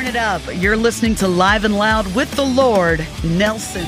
Turn it up. You're listening to Live and Loud with the Lord, Nelson.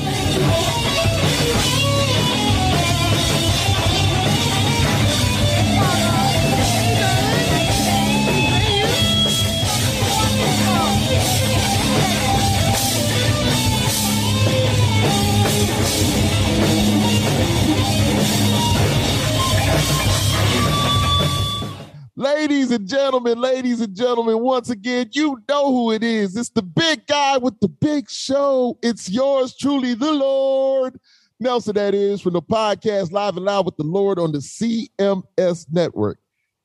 Ladies and gentlemen, ladies and gentlemen, once again, you know who it is. It's the big guy with the big show. It's yours truly, the Lord. Nelson, that is, from the podcast Live and Loud with the Lord on the CMS network.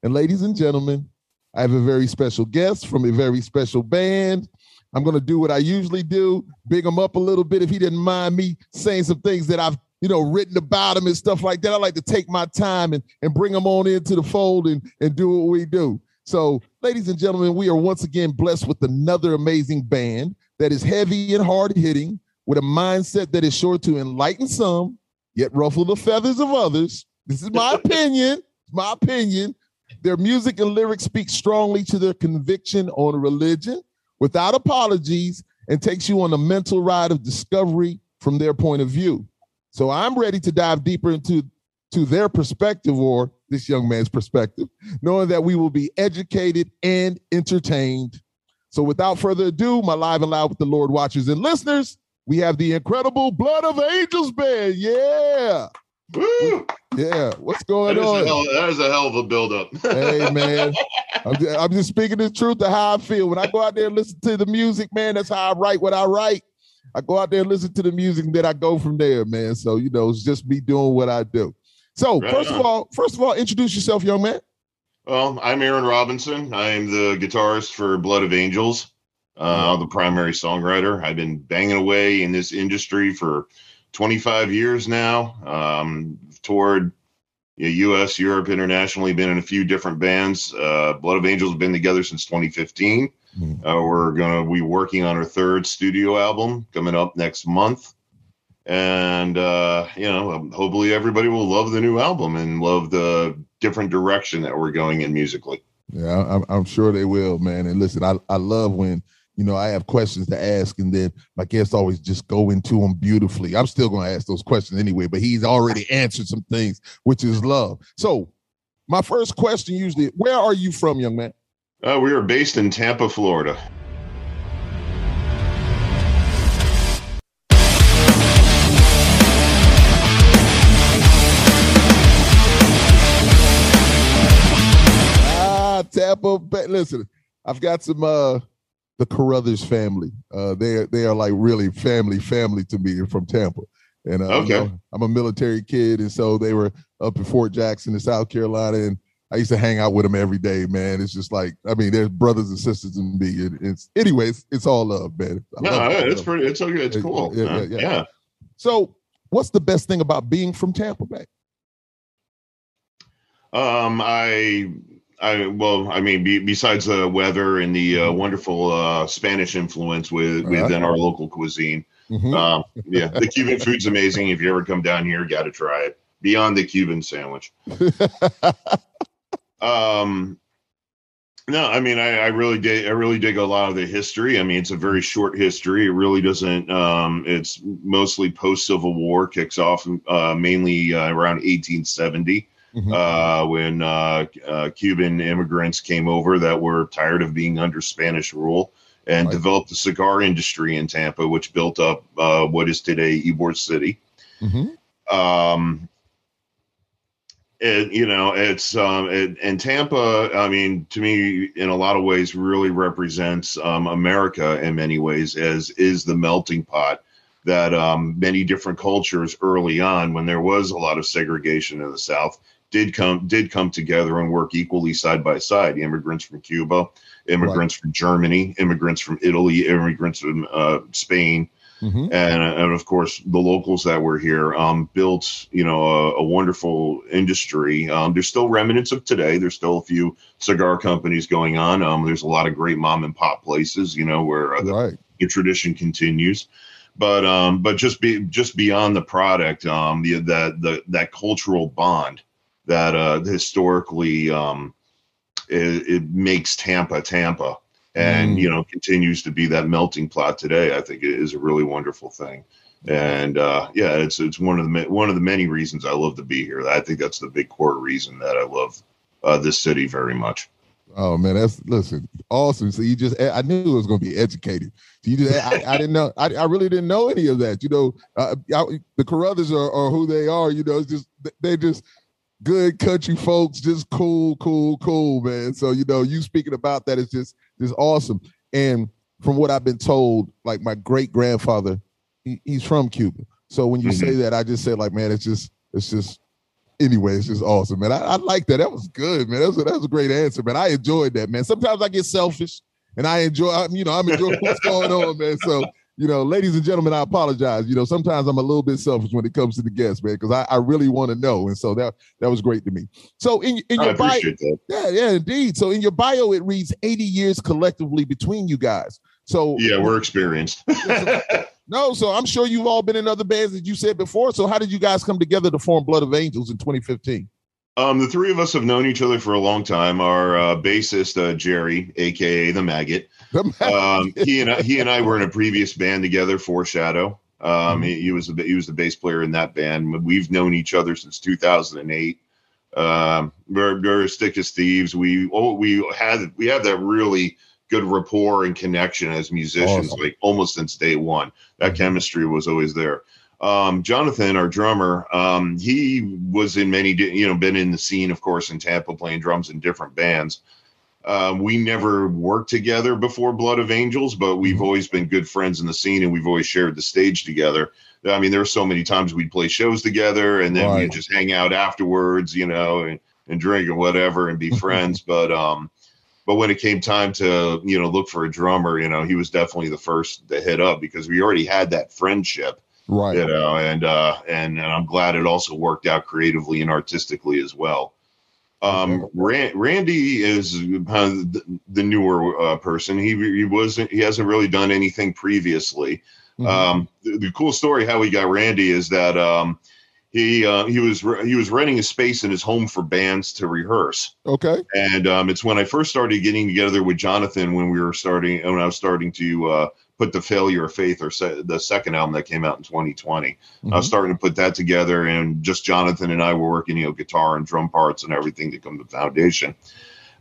And ladies and gentlemen, I have a very special guest from a very special band. I'm going to do what I usually do, big him up a little bit if he didn't mind me saying some things that I've you know, written about them and stuff like that. I like to take my time and, and bring them on into the fold and, and do what we do. So, ladies and gentlemen, we are once again blessed with another amazing band that is heavy and hard hitting with a mindset that is sure to enlighten some, yet ruffle the feathers of others. This is my opinion. My opinion. Their music and lyrics speak strongly to their conviction on religion without apologies and takes you on a mental ride of discovery from their point of view. So I'm ready to dive deeper into to their perspective or this young man's perspective, knowing that we will be educated and entertained. So without further ado, my live and loud with the Lord watchers and listeners, we have the incredible Blood of Angels band. Yeah. Woo! Yeah, what's going That on? hell, that is a hell of a buildup. hey man, I'm just, I'm just speaking the truth of how I feel. When I go out there and listen to the music, man, that's how I write what I write. I go out there and listen to the music, and then I go from there, man. So you know, it's just me doing what I do. So Right first of all, first of all, introduce yourself, young man. Well, I'm Aaron Robison. I'm the guitarist for Blood of Angels, uh, the primary songwriter. I've been banging away in this industry for 25 years now. Um, toured yeah, U.S., Europe, internationally. Been in a few different bands. Uh, Blood of Angels have been together since 2015. Mhm. Uh, we're gonna be working on our third studio album coming up next month. And uh, you know, um, hopefully everybody will love the new album and love the different direction that we're going in musically. Yeah, I'm, I'm sure they will, man. And listen, I, I love when you know I have questions to ask, and then my guests always just go into them beautifully. I'm still going to ask those questions anyway, but he's already answered some things, which is love. So, my first question usually, where are you from, young man? Uh, we are based in Tampa, Florida. Ah, Tampa. Listen, I've got some uh the Carruthers family. Uh they are they are like really family, family to me from Tampa. And uh, you Okay. know, I'm a military kid, and so they were up in Fort Jackson in South Carolina, and I used to hang out with them every day, man. It's just like, I mean, there's brothers and sisters in me. And it's anyways, it's all love, man. I No, love it's love. pretty. It's okay. It's cool. yeah, yeah, yeah. yeah. So, what's the best thing about being from Tampa Bay? Um, I, I well, I mean, be, besides the weather and the uh, wonderful uh, Spanish influence with Uh-huh. within our local cuisine, Mhm. um, yeah, the Cuban food's amazing. If you ever come down here, got to try it. Beyond the Cuban sandwich. Um, no, I mean, I, I really dig. I really dig a lot of the history. I mean, it's a very short history. It really doesn't. Um, it's mostly post Civil War. Kicks off uh, mainly uh, around 1870 Mhm. uh, when uh, uh, Cuban immigrants came over that were tired of being under Spanish rule and Right. developed the cigar industry in Tampa, which built up uh, what is today Ybor City Mhm. um it, you know it's um it, and tampa i mean to me in a lot of ways really represents um america in many ways as is the melting pot that um many different cultures early on when there was a lot of segregation in the south did come did come together and work equally side by side. Immigrants from cuba immigrants from germany immigrants from italy immigrants from uh, spain Mhm. and and of course the locals that were here um, built you know a, a wonderful industry. Um, there's still remnants of today. There's still a few cigar companies going on. Um, there's a lot of great mom and pop places, you know, where uh, the, Right. the tradition continues. But um, but just be just beyond the product, um, the that the that cultural bond that uh, historically um, it, it makes Tampa Tampa and Mm. you know continues to be that melting pot today. I think it is a really wonderful thing. And uh, yeah, it's it's one of the one of the many reasons I love to be here. I think that's the big core reason that I love uh, this city very much. Oh man, that's listen, awesome. So you just I knew it was gonna be educated. So you just I, I didn't know I, I really didn't know any of that. You know, uh, I, the Carruthers are, are who they are. You know, it's just they just good country folks, just cool, cool, cool, man. So you know, you speaking about that is just just awesome. And from what I've been told, like my great grandfather, he, he's from Cuba. So when you say mm-hmm. that, I just say like, man, it's just it's just anyway, it's just awesome, man. I, I like that. That was good, man. That was, a, that was a great answer, man. I enjoyed that, man. Sometimes I get selfish and I enjoy, I'm, you know, I'm enjoying what's going on, man. So, you know, ladies and gentlemen, I apologize. You know, sometimes I'm a little bit selfish when it comes to the guests, man, because I, I really want to know. And so that that was great to me. So in, in your bio, that. yeah, yeah, indeed. So in your bio, it reads 80 years collectively between you guys. So Yeah, we're experienced. no, so I'm sure you've all been in other bands that you said before. So how did you guys come together to form Blood of Angels in 2015? Um, the three of us have known each other for a long time. Our uh, bassist uh, Jerry, aka the Maggot, um, he and I, he and I were in a previous band together, Foreshadow. Um, he, he was the he was the bass player in that band. We've known each other since 2008. Um, we're, we're as thick as thieves. We oh, we had we have that really good rapport and connection as musicians, Awesome. like almost since day one. That chemistry was always there. Um, Jonathan, our drummer, um, he was in many, you know, been in the scene, of course, in Tampa, playing drums in different bands. Um, we never worked together before Blood of Angels, but we've Mhm. always been good friends in the scene, and we've always shared the stage together. I mean, there were so many times we'd play shows together, and then Right. we'd just hang out afterwards, you know, and, and drink and whatever, and be friends. But um, but when it came time to you know look for a drummer, you know, he was definitely the first to hit up because we already had that friendship right. you know and uh and, and i'm glad it also worked out creatively and artistically as well um Ran- randy is uh, the, the newer uh, person he he wasn't he hasn't really done anything previously Mhm. um the, the cool story how we got randy is that um he uh, he was he was renting a space in his home for bands to rehearse okay. and um, it's when I first started getting together with Jonathan when we were starting, when I was starting to uh, put the Failure of Faith, or se- the second album that came out in 2020. I Mhm. was starting to put that together, and just Jonathan and I were working, you know, guitar and drum parts and everything to come to Foundation.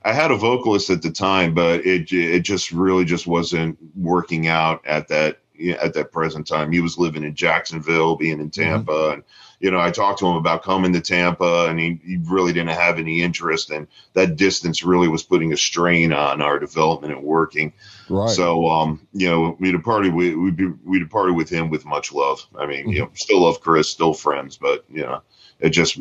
I had a vocalist at the time, but it it just really just wasn't working out at that at that present time. He was living in Jacksonville, being in Tampa, and you know, I talked to him about coming to Tampa, and he, he really didn't have any interest, and that distance really was putting a strain on our development and working. Right. So, um, you know, we departed with we we departed with him with much love. I mean, you know, still love Chris, still friends, but you know, it just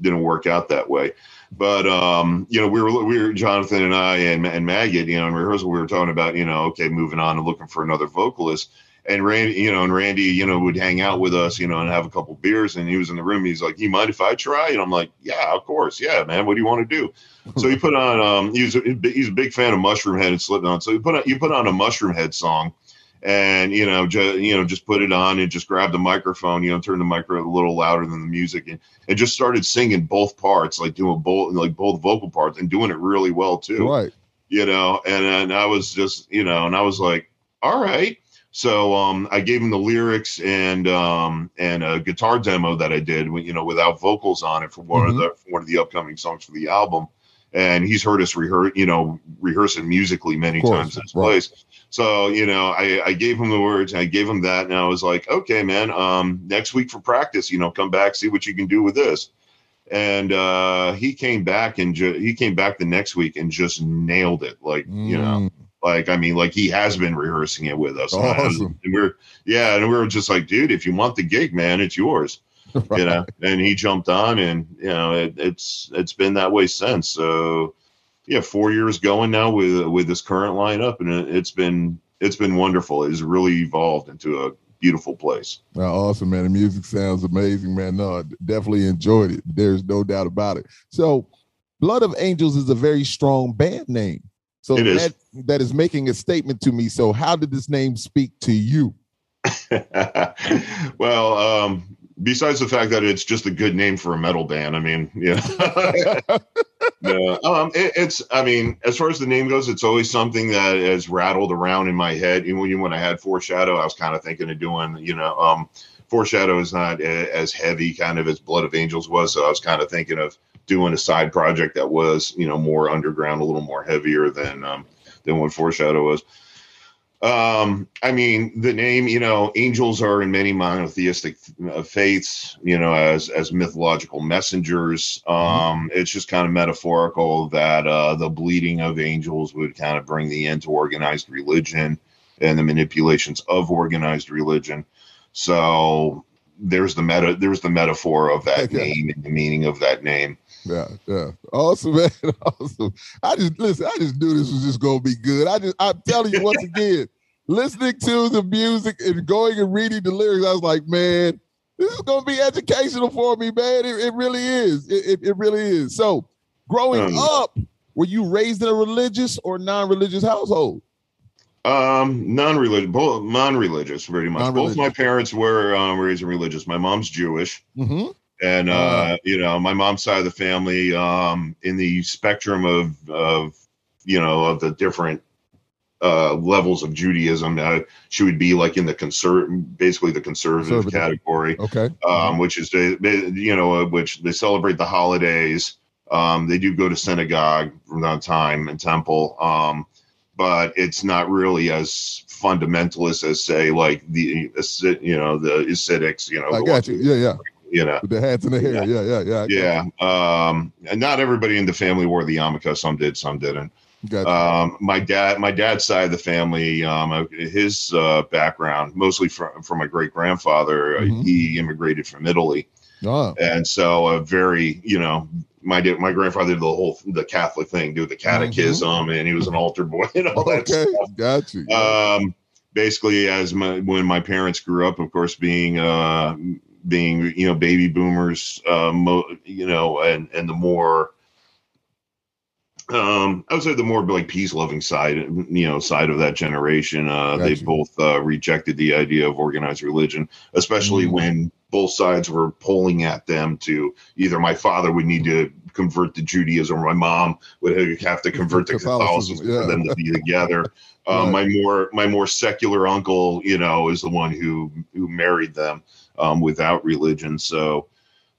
didn't work out that way. But um, you know, we were we were Jonathan and I and and Maggot, you know, in rehearsal, we were talking about you know, okay, moving on and looking for another vocalist. And Randy, you know, and Randy, you know, would hang out with us, you know, and have a couple beers. And he was in the room. He's like, "You mind if I try?" And I'm like, "Yeah, of course, yeah, man. What do you want to do?" so he put on um he's a, he's a big fan of Mushroomhead and slipknot so he put on you put on a Mushroomhead song and you know just you know just put it on and just grab the microphone you know turn the micro a little louder than the music and, and just started singing both parts like doing both like both vocal parts and doing it really well too right. you know and and i was just you know and i was like all right so um i gave him the lyrics and um and a guitar demo that i did you know without vocals on it for one of the one of the upcoming songs for the album. And he's heard us rehearse you know rehearsing musically many course, times in his right. place. So you know i i gave him the words i gave him that and i was like okay man um next week for practice you know come back see what you can do with this. And uh he came back and ju- he came back the next week and just nailed it like you know. Mm, like I mean, like he has been rehearsing it with us. And Awesome. and we're yeah, and we were just like, dude, if you want the gig, man, it's yours. right. You know. And he jumped on, and you know, it, it's it's been that way since. So yeah, four years going now with with this current lineup, and it, it's been it's been wonderful. It's really evolved into a beautiful place. Well, awesome, man. The music sounds amazing, man. No, I definitely enjoyed it. There's no doubt about it. So, Blood of Angels is a very strong band name. So It is. that that is making a statement to me. So, how did this name speak to you? well, um, besides the fact that it's just a good name for a metal band, I mean, yeah. no, um, it, it's. I mean, as far as the name goes, it's always something that has rattled around in my head. Even when I had foreshadow, I was kind of thinking of doing, you know, um, foreshadow is not as heavy, kind of as Blood of Angels was. So I was kind of thinking of doing a side project that was, you know, more underground, a little more heavier than um, than what foreshadow was. Um, I mean, the name, you know, angels are in many monotheistic uh, faiths, you know, as as mythological messengers. Um, mm-hmm. it's just kind of metaphorical that uh, the bleeding of angels would kind of bring the end to organized religion and the manipulations of organized religion. So there's the meta, there's the metaphor of that okay. name and the meaning of that name. Yeah, yeah. Awesome, man. Awesome. I just listen, I just knew this was just gonna be good. I just I'm telling you once again, listening to the music and going and reading the lyrics, I was like, man, this is gonna be educational for me, man. It, it really is. It, it, it, really is. So growing um, up, were you raised in a religious or non-religious household? Um, non-religious, both non-religious, very much. Non-religious. Both my parents were um, raised in religious. My mom's Jewish. Mm-hmm and uh, uh, you know my mom's side of the family um, in the spectrum of of you know of the different uh, levels of Judaism. Uh, she would be like in the conserv, basically the conservative, conservative. category. Okay. Um, which is the you know uh, which they celebrate the holidays. Um, they do go to synagogue from that time and temple. Um, but it's not really as fundamentalist as say like the you know the Hasidics. You know, I got you. Yeah, yeah you know the hats and the hair. Yeah, yeah, yeah. Yeah. yeah. Um, and not everybody in the family wore the yarmulke. Some did, some didn't. Gotcha. Um, my dad, my dad's side of the family, um, uh, his uh, background, mostly from from my great grandfather, uh, mm-hmm. he immigrated from Italy, oh. and so a very, you know, my my grandfather did the whole the Catholic thing, do the catechism, mm-hmm. and he was an altar boy and all okay. that stuff. Gotcha. Um, basically, as my when my parents grew up, of course, being uh, being you know baby boomers, uh, mo- you know, and and the more um, I would say the more like peace loving side, you know, side of that generation. Uh, gotcha. They both uh, rejected the idea of organized religion, especially mm-hmm. when both sides were pulling at them to either my father would need to convert to Judaism or my mom would have to convert to Catholicism, yeah. for them to be together. Um, right. My more my more secular uncle, you know, is the one who who married them um, without religion. So,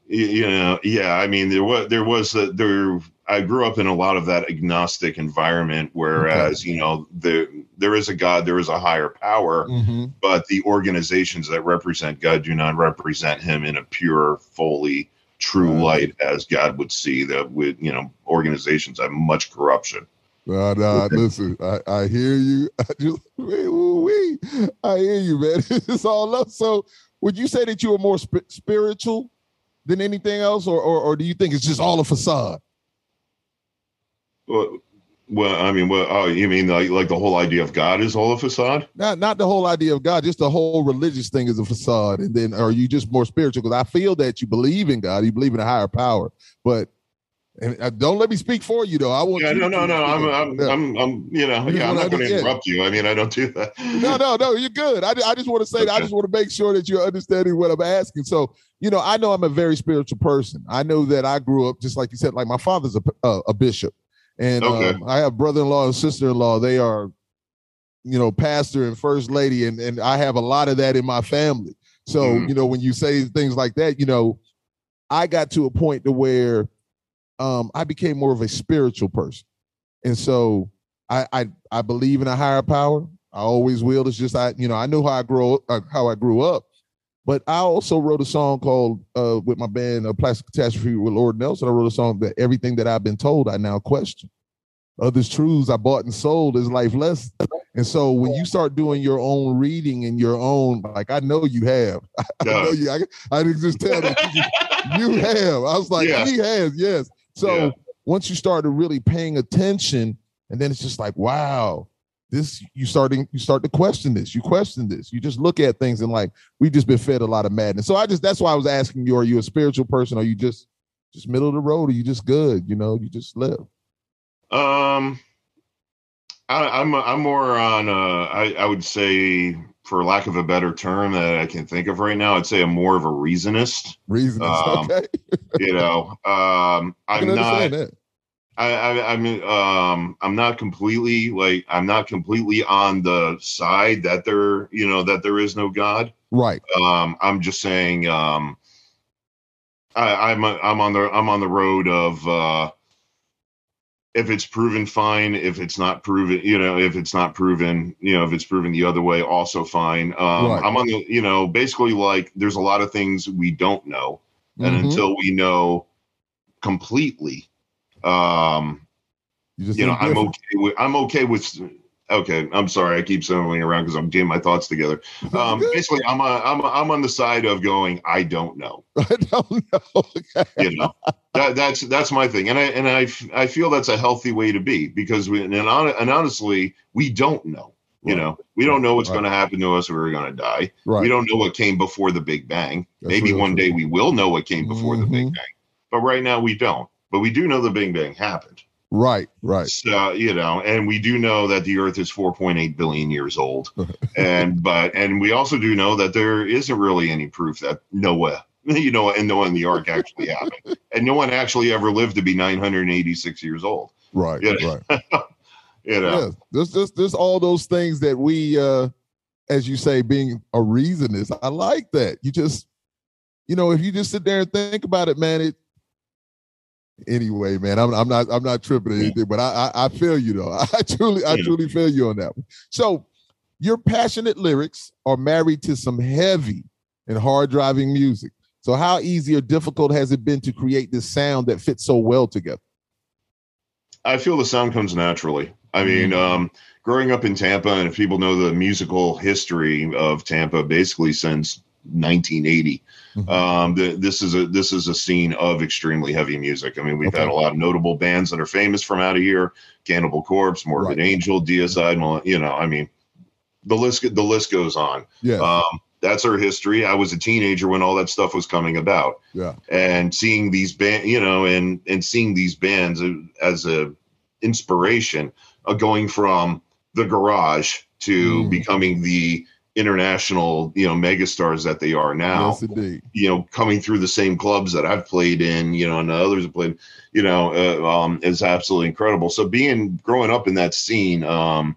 you know, yeah, I mean, there was there was a, there. I grew up in a lot of that agnostic environment, whereas okay. you know there there is a God, there is a higher power, mm-hmm. but the organizations that represent God do not represent Him in a pure, fully true right. light as God would see. That with you know organizations have much corruption. No, no, listen, I, I hear you. I just, wee, wee, I hear you, man. It's all up. So, would you say that you are more sp- spiritual than anything else, or, or, or do you think it's just all a facade? Well, well, I mean, well, oh, you mean like like the whole idea of God is all a facade? Not not the whole idea of God, just the whole religious thing is a facade. And then are you just more spiritual? Because I feel that you believe in God, you believe in a higher power, but and uh, don't let me speak for you though. I want. Yeah, no, no, no. I'm, I'm. I'm, I'm, you know, yeah, I'm not going to interrupt you. I mean, I don't do that. no, no, no. You're good. I, I just want to say, okay. I just want to make sure that you're understanding what I'm asking. So, you know, I know I'm a very spiritual person. I know that I grew up just like you said. Like my father's a, uh, a bishop, and okay. um, I have brother-in-law and sister-in-law. They are, you know, pastor and first lady, and and I have a lot of that in my family. So, mm. you know, when you say things like that, you know, I got to a point to where um, I became more of a spiritual person, and so I, I I believe in a higher power. I always will. It's just I you know I knew how I grow uh, how I grew up, but I also wrote a song called uh, with my band uh, Plastic Catastrophe with Lord Nelson. I wrote a song that everything that I've been told I now question. Others truths I bought and sold is life less. And so when you start doing your own reading and your own, like I know you have, I, know you. I, I didn't just tell you, you have. I was like, yeah. he has, yes. So yeah. once you started really paying attention, and then it's just like, wow, this you starting you start to question this. You question this. You just look at things and like we've just been fed a lot of madness. So I just that's why I was asking you: Are you a spiritual person? Are you just just middle of the road? Are you just good? You know, you just live. Um, I, am I'm, I'm more on. Uh, I I would say for lack of a better term that I can think of right now, I'd say I'm more of a reasonist. Reasonist, um, okay. you know, um, I'm not. That. I, I, I'm um I'm not completely like I'm not completely on the side that there you know that there is no God. Right. Um, I'm just saying um, I, I'm I'm on the I'm on the road of uh, if it's proven fine, if it's not proven, you know, if it's not proven, you know, if it's proven the other way, also fine. Um, Right. I'm on the you know basically like there's a lot of things we don't know, and Mhm. until we know completely um You just you know i'm okay with i'm okay with okay i'm sorry i keep circling around because i'm getting my thoughts together um basically i'm a, I'm a, i'm on the side of going i don't know I don't know. Okay. you know that that's that's my thing and i and i i feel that's a healthy way to be because we and, and honestly we don't know you Right. know we don't know what's Right. going to happen to us we're going to die Right. we don't know what came before the big bang That's maybe one day we will know what came before the big Mhm. bang but right now we don't but we do know the big bang happened Right. Right. so, you know, and we do know that the Earth is 4.8 billion years old, and but and we also do know that there isn't really any proof that Noah, you know, and Noah and the Ark actually happened, and no one actually ever lived to be 986 years old. Right. Yeah. Right. You know, Yeah. There's just there's all those things that we uh as you say, being a reasonist. I like that. You just, you know, if you just sit there and think about it, man, it anyway, man, I'm I'm not I'm not tripping Yeah. anything, but I I, I feel you though. I truly, I Yeah. truly feel you on that one. So your passionate lyrics are married to some heavy and hard driving music. So how easy or difficult has it been to create this sound that fits so well together? I feel the sound comes naturally. I mean, Mhm. um, growing up in Tampa, and if people know the musical history of Tampa, basically since 1980, Mhm. um, the, this is a this is a scene of extremely heavy music. I mean, we've had a lot of notable bands that are famous from out of here: Cannibal Corpse, Morbid Right. Angel, Deicide. Mal- You know, I mean, the list the list goes on. Yes. Um, that's our history. I was a teenager when all that stuff was coming about yeah. and seeing these band you know and and seeing these bands as a inspiration of going from the garage to Mm. becoming the international you know megastars that they are now Yes, you know coming through the same clubs that i've played in you know and others have played you know uh, um is absolutely incredible so being growing up in that scene um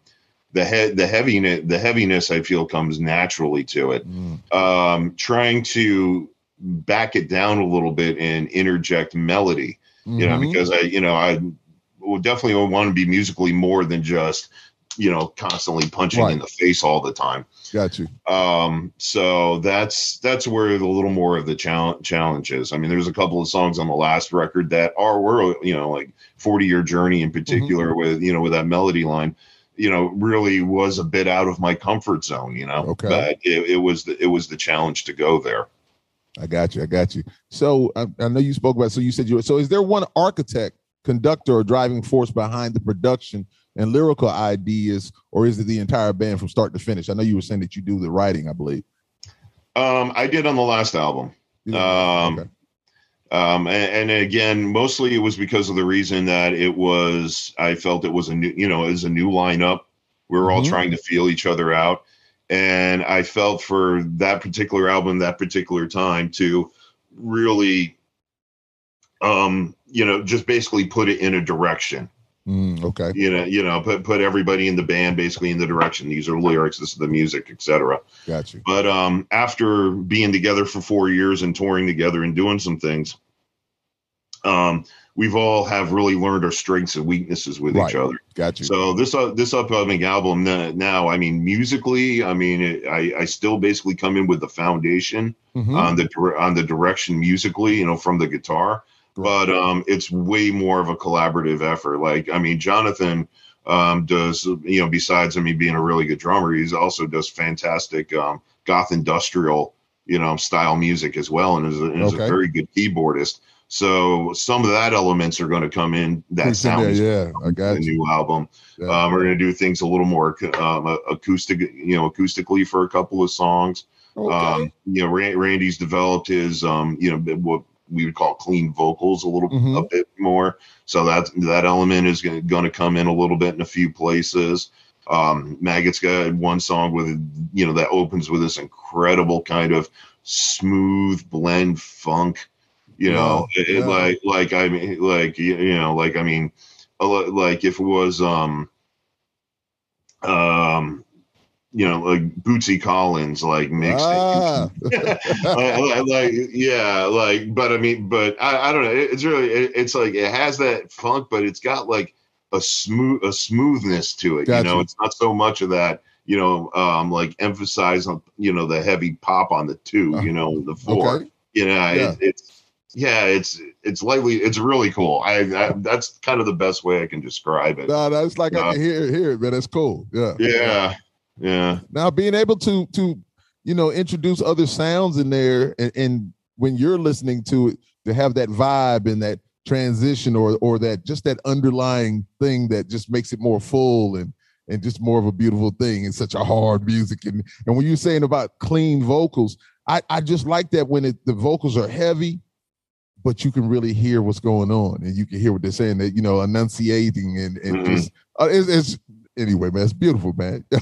the head the heaviness the heaviness i feel comes naturally to it Mm. um, trying to back it down a little bit and interject melody, you know, Mhm. because I, you know, I would definitely want to be musically more than just, you know, constantly punching Right. in the face all the time. got you. Um, so that's that's where the little more of the challenge challenge is. I mean, there's a couple of songs on the last record that are were you know like 40 year journey in particular with you know with that melody line you know really was a bit out of my comfort zone you know Okay. but it, it was the, it was the challenge to go there I got you. I got you. So I, I know you spoke about. So you said you. So is there one architect, conductor, or driving force behind the production and lyrical ideas, or is it the entire band from start to finish? I know you were saying that you do the writing. I believe. um i did on the last album Um, okay. um and, and again mostly it was because of the reason that it was i felt it was a new you know it was a new lineup we were all Mhm. trying to feel each other out and i felt for that particular album that particular time to really um you know just basically put it in a direction Mm, okay. you know you know put put everybody in the band basically in the direction these are lyrics this is the music etc Got you. but um, after being together for four years and touring together and doing some things, um, we've all have really learned our strengths and weaknesses with Right. each other. Got you. So this uh, this upcoming album now, I mean, musically, I mean, it, I I still basically come in with the foundation Mhm. on the on the direction musically, you know, from the guitar. But um, it's way more of a collaborative effort. Like, I mean, Jonathan um, does, you know, besides I mean being a really good drummer, he's also does fantastic um, goth industrial, you know, style music as well, and is a, is Okay. a very good keyboardist. So some of that elements are going to come in that in sounds yeah, I the got you. new album. Yeah. Um, we're going to do things a little more um, acoustic, you know, acoustically for a couple of songs. Okay. Um, you know, Randy's developed his, um, you know, what we would call clean vocals a little Mhm. a bit more. So that that element is going to come in a little bit in a few places. Um, Maggot's got one song with, you know, that opens with this incredible kind of smooth blend funk. You know, Yeah, it, yeah. like like I mean, like you, you know, like I mean, like if it was um um you know like Bootsy Collins like mixtape ah. like, like, yeah like but I mean but I, I don't know. It's really it, it's like it has that funk but it's got like a smooth a smoothness to it gotcha. you know? It's not so much of that you know um like emphasize on you know the heavy pop on the 2 uh, you know the four. Okay. you know yeah. It, it's yeah it's it's lightly it's really cool. I, I, that's kind of the best way i can describe it. No that's like uh, i can hear hear it man. It's cool. Yeah. Yeah yeah now being able to to you know introduce other sounds in there and, and when you're listening to it to have that vibe and that transition or or that just that underlying thing that just makes it more full and and just more of a beautiful thing and such a hard music and and when you're saying about clean vocals i i just like that when it, the vocals are heavy but you can really hear what's going on and you can hear what they're saying that you know enunciating and and mm-hmm. just uh, it's, it's, anyway man it's beautiful man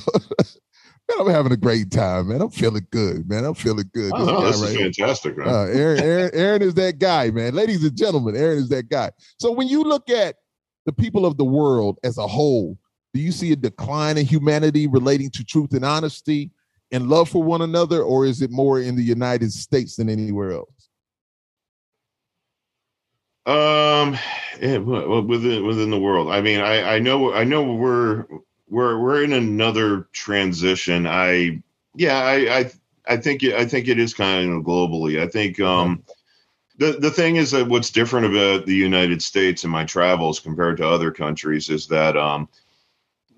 Man, I'm having a great time, man. I'm feeling good, man. I'm feeling good. This, oh, this right is fantastic, man. Uh, Aaron, Aaron, Aaron is that guy, man. Ladies and gentlemen, Aaron is that guy. So when you look at the people of the world as a whole, do you see a decline in humanity relating to truth and honesty and love for one another, or is it more in the United States than anywhere else? Um, yeah, within within the world. I mean, I I know I know we're we're we're in another transition. I yeah, I I I think I think it is kind of globally. I think um the the thing is that what's different about the United States and my travels compared to other countries is that um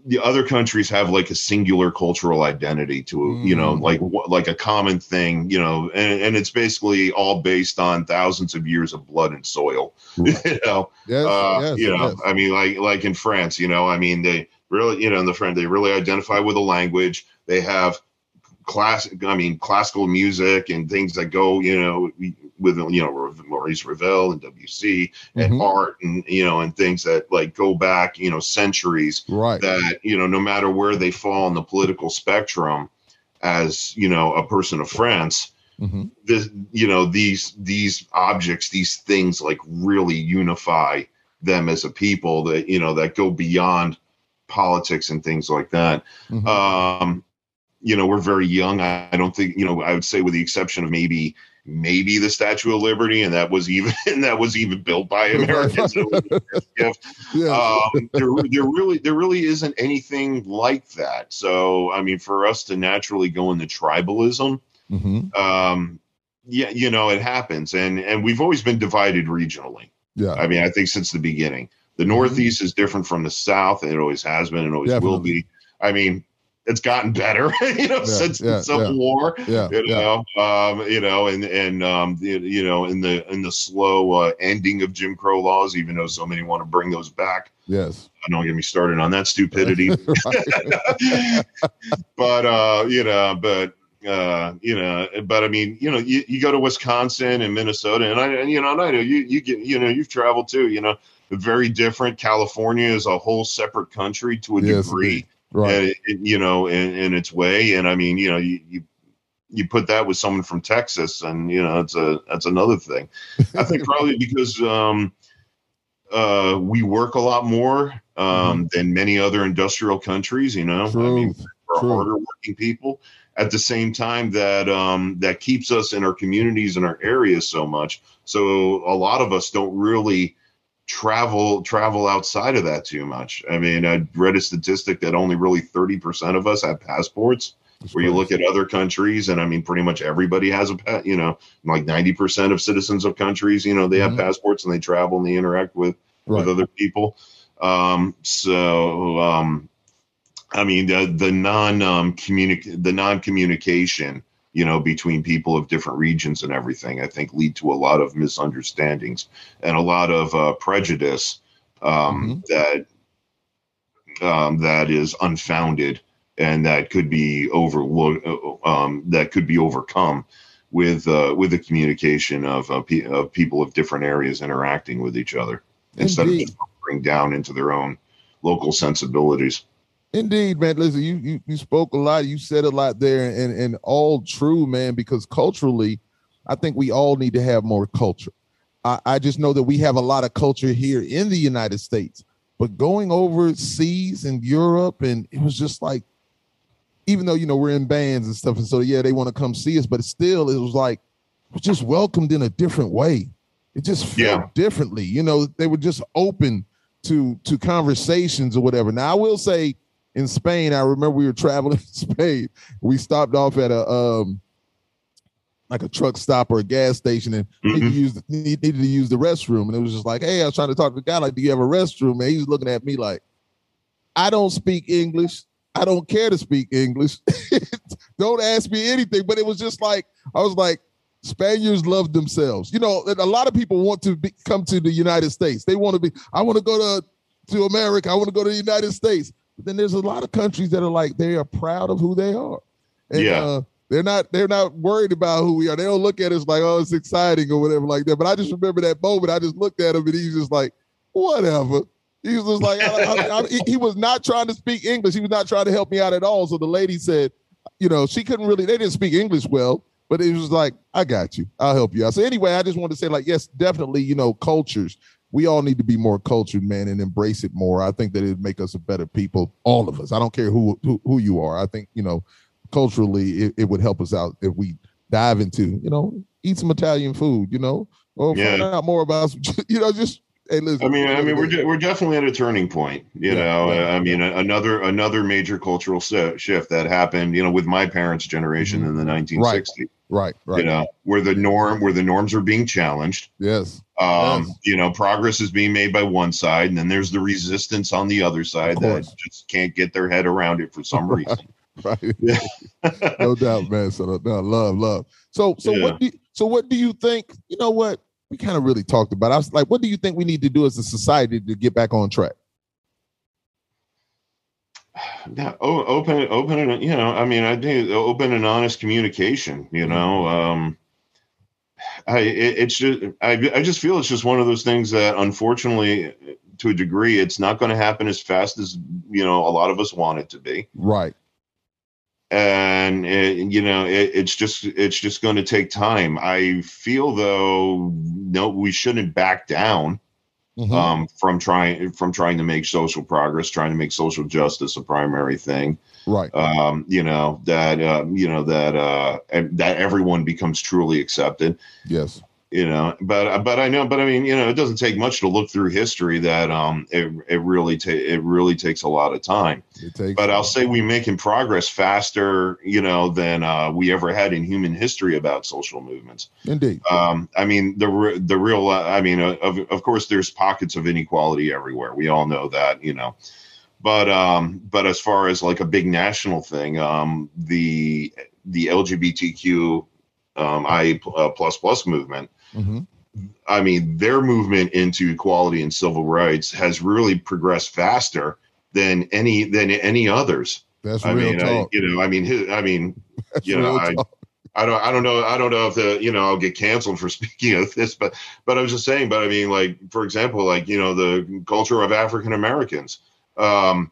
the other countries have like a singular cultural identity to mm. you know mm. like like a common thing you know and, and it's basically all based on thousands of years of blood and soil you know yes, uh, yes, you know yes. i mean like like in france you know i mean they really, you know, in the front, they really identify with a language. They have classic, I mean, classical music and things that go, you know, with, you know, Maurice Ravel and Debussy and mm-hmm. art and, you know, and things that like go back, you know, centuries. Right. That, you know, no matter where they fall on the political spectrum as, you know, a person of France, mm-hmm. this, you know, these, these objects, these things like really unify them as a people that, you know, that go beyond politics and things like that. Mm-hmm. Um, you know, we're very young. I, I, don't think, you know, I would say with the exception of maybe maybe the Statue of Liberty, and that was even that was even built by Americans. gift. Yeah. Um, there, there really there really isn't anything like that. So I mean, for us to naturally go into tribalism, mm-hmm. um, yeah, you know, it happens, and and we've always been divided regionally. Yeah, I mean, I think since the beginning. The Northeast mm-hmm. is different from the South, and it always has been and always Definitely. will be. I mean, it's gotten better, you know, yeah, since yeah, the Civil yeah. War. Yeah, you know, um, you know, and and um, you know, in the in the slow uh, ending of Jim Crow laws, even though so many want to bring those back. Yes, I don't get me started on that stupidity. but uh, you know, but uh, you know, but I mean, you know, you, you go to Wisconsin and Minnesota, and I, and, you know, and I know you, you get, you know, you've traveled too, you know, very different. California is a whole separate country to a yes, degree, right? And, you know, in, in its way. And I mean, you know, you, you you put that with someone from Texas, and you know, it's a that's another thing. I think probably because um, uh, we work a lot more um, mm-hmm. than many other industrial countries. You know, True. I mean, for harder working people. At the same time, that um, that keeps us in our communities and our areas so much. So a lot of us don't really travel travel outside of that too much. I mean, I read a statistic that only really 30% of us have passports. That's where you look at other countries, and I mean, pretty much everybody has a pet. You know, like 90% of citizens of countries, you know, they mm-hmm. have passports and they travel and they interact with right. with other people. Um, so, um, I mean, the the non um, communic the non communication you know, between people of different regions and everything, I think lead to a lot of misunderstandings and a lot of uh, prejudice um, mm-hmm. that um, that is unfounded and that could be over um, that could be overcome with uh, with the communication of, uh, pe- of people of different areas interacting with each other instead Indeed. of bring down into their own local sensibilities. Indeed, man. Listen, you, you you spoke a lot. You said a lot there, and and all true, man. Because culturally, I think we all need to have more culture. I, I just know that we have a lot of culture here in the United States, But going overseas in Europe, and it was just like, even though you know we're in bands and stuff, and so yeah, they want to come see us, but still, it was like just welcomed in a different way. It just felt yeah. differently. You know, they were just open to to conversations or whatever. Now I will say in Spain, I remember we were traveling in Spain. We stopped off at a um like a truck stop or a gas station and mm-hmm. needed, to use, needed to use the restroom. And it was just like, hey, I was trying to talk to the guy, like, do you have a restroom? And he was looking at me like, I don't speak English. I don't care to speak English. don't ask me anything. But it was just like, I was like, Spaniards love themselves. You know, a lot of people want to be, come to the United States. They want to be, I want to go to, to America. I want to go to the United States. But then there's a lot of countries that are like, they are proud of who they are. And, yeah. Uh, they're not they're not worried about who we are. They don't look at us like, oh, it's exciting or whatever like that. But I just remember that moment. I just looked at him and he's just like, whatever. He was just like, I, I, I, he was not trying to speak English. He was not trying to help me out at all. So the lady said, you know, she couldn't really, they didn't speak English well, but it was like, I got you. I'll help you out. So anyway, I just want to say, like, yes, definitely, you know, cultures. We all need to be more cultured, man, and embrace it more. I think that it'd make us a better people, all of us. I don't care who who, who you are. I think, you know, culturally it, it would help us out if we dive into, you know, eat some Italian food, you know, or yeah. find out more about, you know, just Hey, listen, I mean, I mean, we're de- we're definitely at a turning point. You yeah, know, I mean, another another major cultural shift that happened. You know, with my parents' generation mm-hmm. in the 1960s. Right. Right, right. You know, where the norm, where the norms are being challenged. Yes. Um, yes. you know, progress is being made by one side, and then there's the resistance on the other side that just can't get their head around it for some reason. right? Yeah. no doubt, man. So no, love, love. So so yeah. what do you, so what do you think? You know what? We kind of really talked about. I was like, what do you think we need to do as a society to get back on track? Yeah, open, open, and you know, I mean, I think open and honest communication. You know, um, I it, it's just I I just feel it's just one of those things that unfortunately, to a degree, it's not going to happen as fast as you know a lot of us want it to be. Right and it, you know it, it's just it's just going to take time i feel though no we shouldn't back down mm-hmm. um, from trying from trying to make social progress trying to make social justice a primary thing right. Um, you know that uh, you know that uh, that everyone becomes truly accepted. Yes. You know but but i know but i mean you know it doesn't take much to look through history that um it, it really ta- it really takes a lot of time. But i'll say we're making progress faster you know than uh, we ever had in human history about social movements. Indeed. Um i mean the the real uh, i mean uh, of, of course there's pockets of inequality everywhere. We all know that you know but um but as far as like a big national thing um the the lgbtq um, IA uh, plus plus movement Mm-hmm. I mean, their movement into equality and civil rights has really progressed faster than any than any others. That's I mean, I, you know, I mean, his, I mean, That's you know, I, I don't, I don't know, I don't know if the, you know, I'll get canceled for speaking of this, but, but I was just saying, but I mean, like, for example, like, you know, the culture of African Americans, um,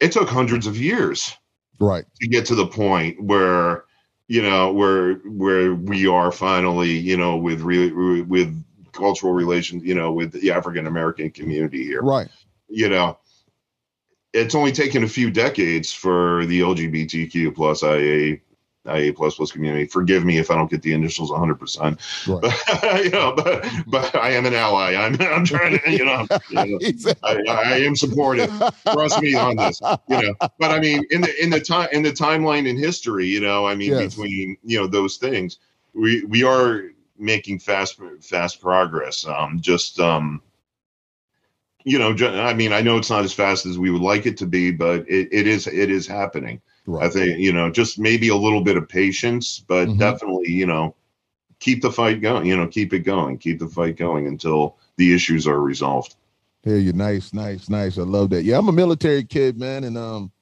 it took hundreds of years, right, to get to the point where you know where where we are finally you know with re, with cultural relations you know with the african american community here. Right. You know it's only taken a few decades for the lgbtq plus ia IA plus plus community. Forgive me if I don't get the initials 100, percent but you know, but but I am an ally. I'm I'm trying to you know, you know I, I, am supportive. Trust me on this. You know, but I mean in the in the time in the timeline in history, you know, I mean yes. between you know those things, we we are making fast fast progress. Um, just um, you know, I mean, I know it's not as fast as we would like it to be, but it, it is it is happening. Right. I think you know just maybe a little bit of patience, but mm-hmm. definitely you know keep the fight going. You know, keep it going, keep the fight going until the issues are resolved. Hear you, nice, nice, nice. I love that. Yeah, I'm a military kid, man, and um,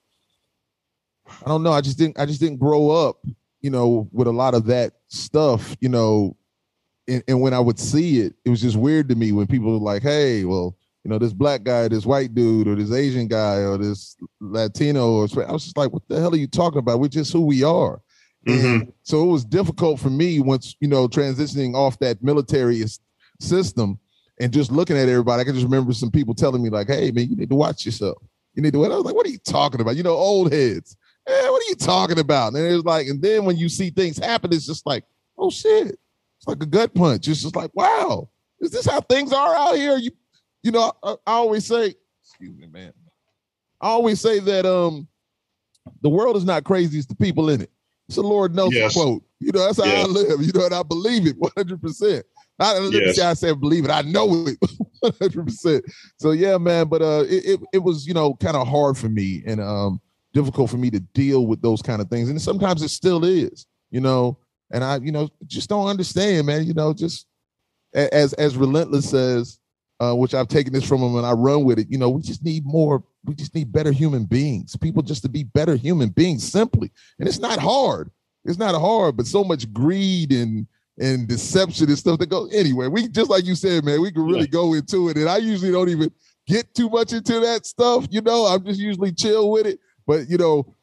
I don't know. I just didn't. I just didn't grow up, you know, with a lot of that stuff, you know. And, and when I would see it, it was just weird to me when people were like, "Hey, well." You know, this black guy, this white dude, or this Asian guy, or this Latino, or I was just like, what the hell are you talking about? We're just who we are. Mm-hmm. So it was difficult for me once, you know, transitioning off that military system and just looking at everybody, I can just remember some people telling me like, "Hey, man, you need to watch yourself. You need to." What I was like, "What are you talking about? You know, old heads. Eh, what are you talking about?" And it's like, and then when you see things happen, it's just like, "Oh shit!" It's like a gut punch. It's just like, "Wow, is this how things are out here?" You, you know, I, I always say, "Excuse me, man." I always say that um, the world is not crazy; it's the people in it. It's a Lord Nelson Yes. quote. You know, that's how I live. You know, and I believe it 100. percent I let me say I said believe it. I know it 100. percent So yeah, man. But uh, it it, it was you know kind of hard for me and um difficult for me to deal with those kind of things, and sometimes it still is. You know, and I you know just don't understand, man. You know, just as as relentless says, uh, which I've taken this from him and I run with it. You know, we just need more. We just need better human beings. People just to be better human beings, simply. And it's not hard. It's not hard, but so much greed and and deception and stuff that go anyway. We just like you said, man. We can really Yeah. go into it, and I usually don't even get too much into that stuff. You know, I'm just usually chill with it. But you know,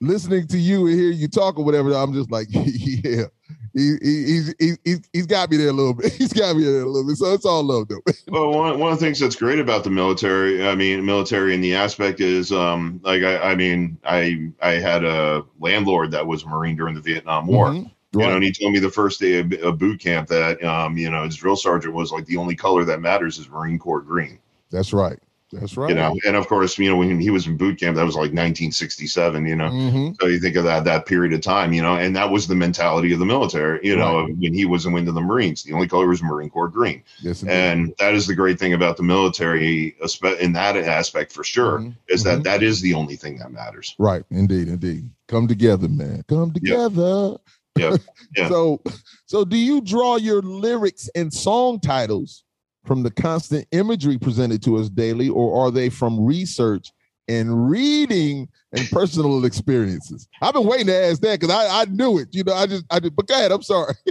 listening to you and hear you talk or whatever, I'm just like, yeah, he, he, he's he, he's he's got me there a little bit. He's got me there a little bit. So it's all love though. Well, one, one of the things that's great about the military, I mean, military in the aspect is, um, like, I, I mean, I I had a landlord that was a Marine during the Vietnam War. Mhm. You know, and he told me the first day of, of boot camp that, um, you know, his drill sergeant was like the only color that matters is Marine Corps green. That's right. That's right. You know, and of course, you know, when he was in boot camp, that was like 1967. You know, Mhm. so you think of that that period of time, you know, and that was the mentality of the military. You know, when he was into the Marines, the only color was Marine Corps green. Yes, indeed. And that is the great thing about the military, in that aspect for sure, Mhm. is that Mhm. that is the only thing that matters. Right. Indeed. Indeed. Come together, man. Come together. Yeah. Yeah. so, so do you draw your lyrics and song titles from the constant imagery presented to us daily, or are they from research and reading and personal experiences? I've been waiting to ask that because I, I knew it. You know, I just I did. But go ahead. I'm sorry.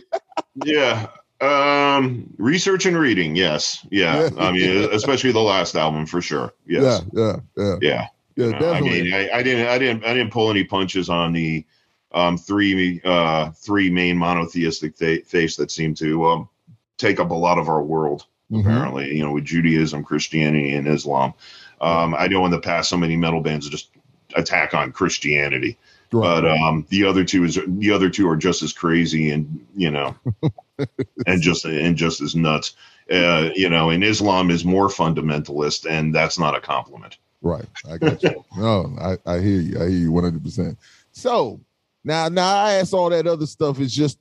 Yeah. Um, research and reading, yes, yeah. Yeah. I mean, especially the last album for sure. Yes, Yeah. Yeah. Yeah. yeah. Yeah. You know, I definitely. mean, I, I didn't, I didn't, I didn't pull any punches on the um, three, uh, three main monotheistic fa- faiths that seem to um, take up a lot of our world. Mhm. Apparently, you know, with Judaism, Christianity, and Islam. Um, I know in the past, so many metal bands just attack on Christianity, Right. but um, the other two is the other two are just as crazy and you know, and just and just as nuts. Uh, you know, and Islam is more fundamentalist, and that's not a compliment. Right. I got you. no, I, I hear you. I hear you 100%. So now, now I ask all that other stuff is just,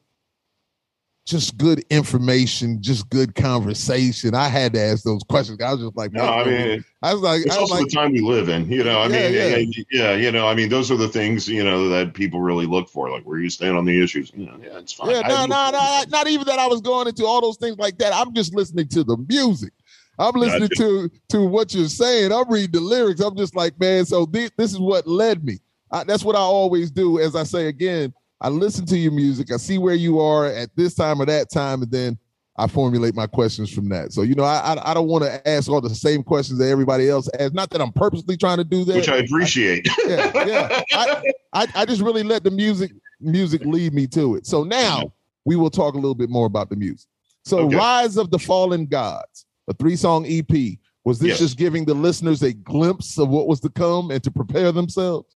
just good information, just good conversation. I had to ask those questions. I was just like, No, I mean, I was like, it's I was also like, the time we live in. You know, I Yeah, mean, yeah. yeah. yeah, you know, I mean, those are the things you know that people really look for. Like, where you stand on the issues. You know, yeah, it's fine. yeah, no, no, no, not even that I was going into all those things like that. I'm just listening to the music. I'm listening to to what you're saying. I'm reading the lyrics. I'm just like, man. So this, this is what led me. I, that's what I always do. As I say again, I listen to your music. I see where you are at this time or that time, and then I formulate my questions from that. So you know, I I, I don't want to ask all the same questions that everybody else asks. Not that I'm purposely trying to do that. which I appreciate. yeah, yeah. I, I, I just really let the music music lead me to it. So now we will talk a little bit more about the music. So Okay. Rise of the Fallen Gods, a three-song EP. Was this Yes. just giving the listeners a glimpse of what was to come and to prepare themselves?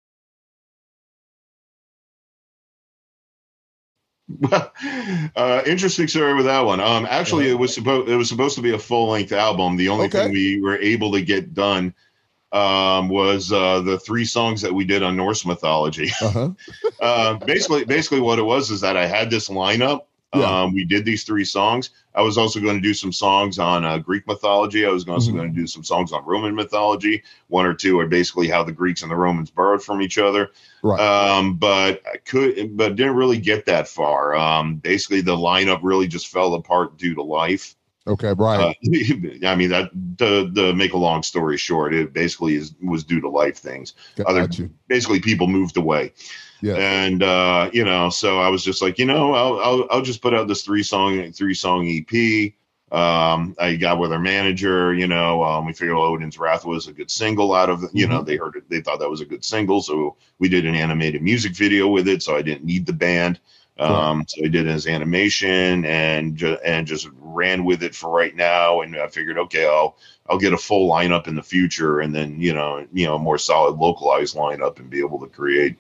uh, interesting story with that one. Um, actually, it was supposed it was supposed to be a full length album. The only Okay. thing we were able to get done um, was uh, the three songs that we did on Norse mythology. Uh-huh. uh, basically, basically what it was is that I had this lineup. Yeah. Um, we did these three songs. I was also going to do some songs on uh, Greek mythology. I was also Mhm. going to do some songs on Roman mythology. One or two are basically how the Greeks and the Romans borrowed from each other. Right. Um, but I could, but didn't really get that far. Um, basically, the lineup really just fell apart due to life. okay, right. Uh, I mean, that to, to make a long story short, it basically is was due to life things. Got other- you. Basically, people moved away. Yeah. And uh, you know, so I was just like, you know, I'll I'll, I'll just put out this three song three song EP. Um, I got with our manager, you know, um, we figured Odin's Wrath was a good single out of, you Mm-hmm. know, they heard it, they thought that was a good single. So we did an animated music video with it. So I didn't need the band. Um, so he did his animation and ju- and just ran with it for right now. And I figured, okay, I'll I'll get a full lineup in the future, and then you know you know more solid localized lineup, and be able to create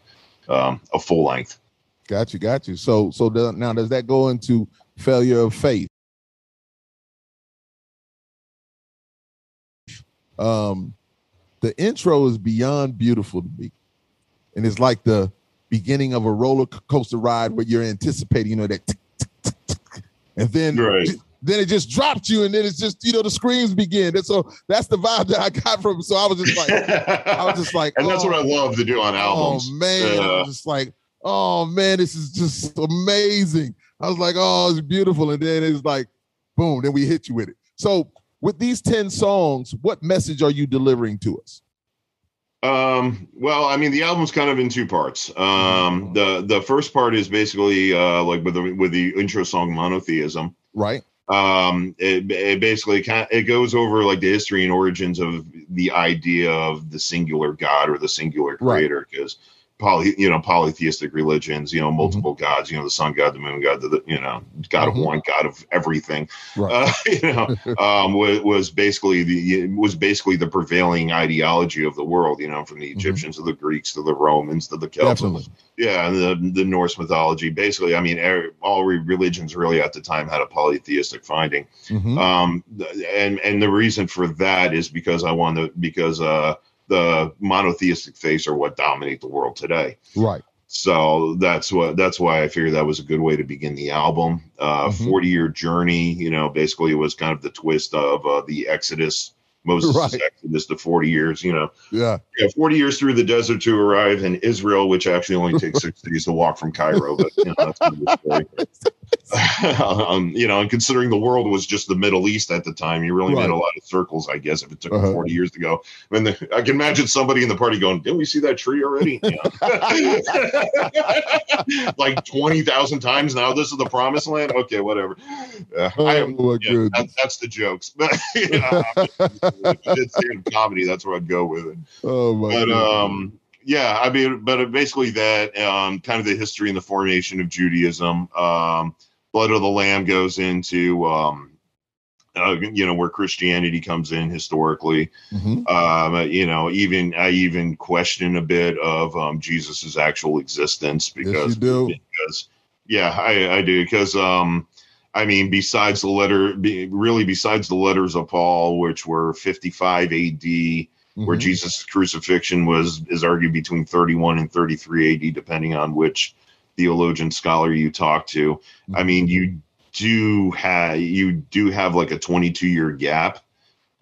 um, a full length. Got you, got you. So so the, now does that go into failure of faith? Um, the intro is beyond beautiful to me, and it's like the beginning of a roller coaster ride where you're anticipating, you know, that, tick, tick, tick, and then Right. Then it just dropped you, and then it's just you know the screams begin. And so that's the vibe that I got from. So I was just like, I was just like, and that's what I oh, love to do on albums. Oh man, I Uh, was just like, oh man, this is just amazing. I was like, oh, it's beautiful, and then it's like, boom, then we hit you with it. So with these ten songs, what message are you delivering to us? Um, well, I mean, the album's kind of in two parts. Um, the the first part is basically uh, like with the with the intro song monotheism. Right? Um, it, it basically kind of, it goes over like the history and origins of the idea of the singular God or the singular creator, because poly you know polytheistic religions, you know, multiple gods, you know, the sun god, the moon god, the, you know, God of one, God of everything Right. uh, you know, um, was, was basically the was basically the prevailing ideology of the world. You know, from the Egyptians to the Greeks to the Romans to the Celts, yeah, and the the Norse mythology. Basically, I mean, all religions really at the time had a polytheistic finding. Mhm. Um, and and the reason for that is because I want to because uh the monotheistic faiths are what dominate the world today. Right. So that's what that's why I figured that was a good way to begin the album. Uh, Mhm. Forty year journey, you know, basically it was kind of the twist of uh, the Exodus, Moses' Right. Exodus to forty years. You know, Yeah. yeah, forty years through the desert to arrive in Israel, which actually only takes six days to walk from Cairo. But you know, that's another story. um, you know, and considering the world was just the Middle East at the time, you really Right. made a lot of circles, I guess, if it took Uh-huh. 40 years to go. I mean, the, I can imagine somebody in the party going, Didn't we see that tree already? Yeah. like 20,000 times now. This is the promised land. Okay, whatever. Uh, Oh I am, yeah, that, that's the jokes. But you know, if I did stand up comedy, that's where I'd go with it oh my. but goodness. um yeah i mean but basically that um kind of the history and the formation of judaism um blood of the lamb goes into um uh, you know where christianity comes in historically Mhm. um you know even i even question a bit of um jesus's actual existence Yes, because do. because yeah i i do because um I mean, besides the letter, really, besides the letters of Paul, which were 55 AD, where Mhm. Jesus' crucifixion was is argued between 31 and 33 AD, depending on which theologian scholar you talk to. I mean, you do have you do have like a 22 year gap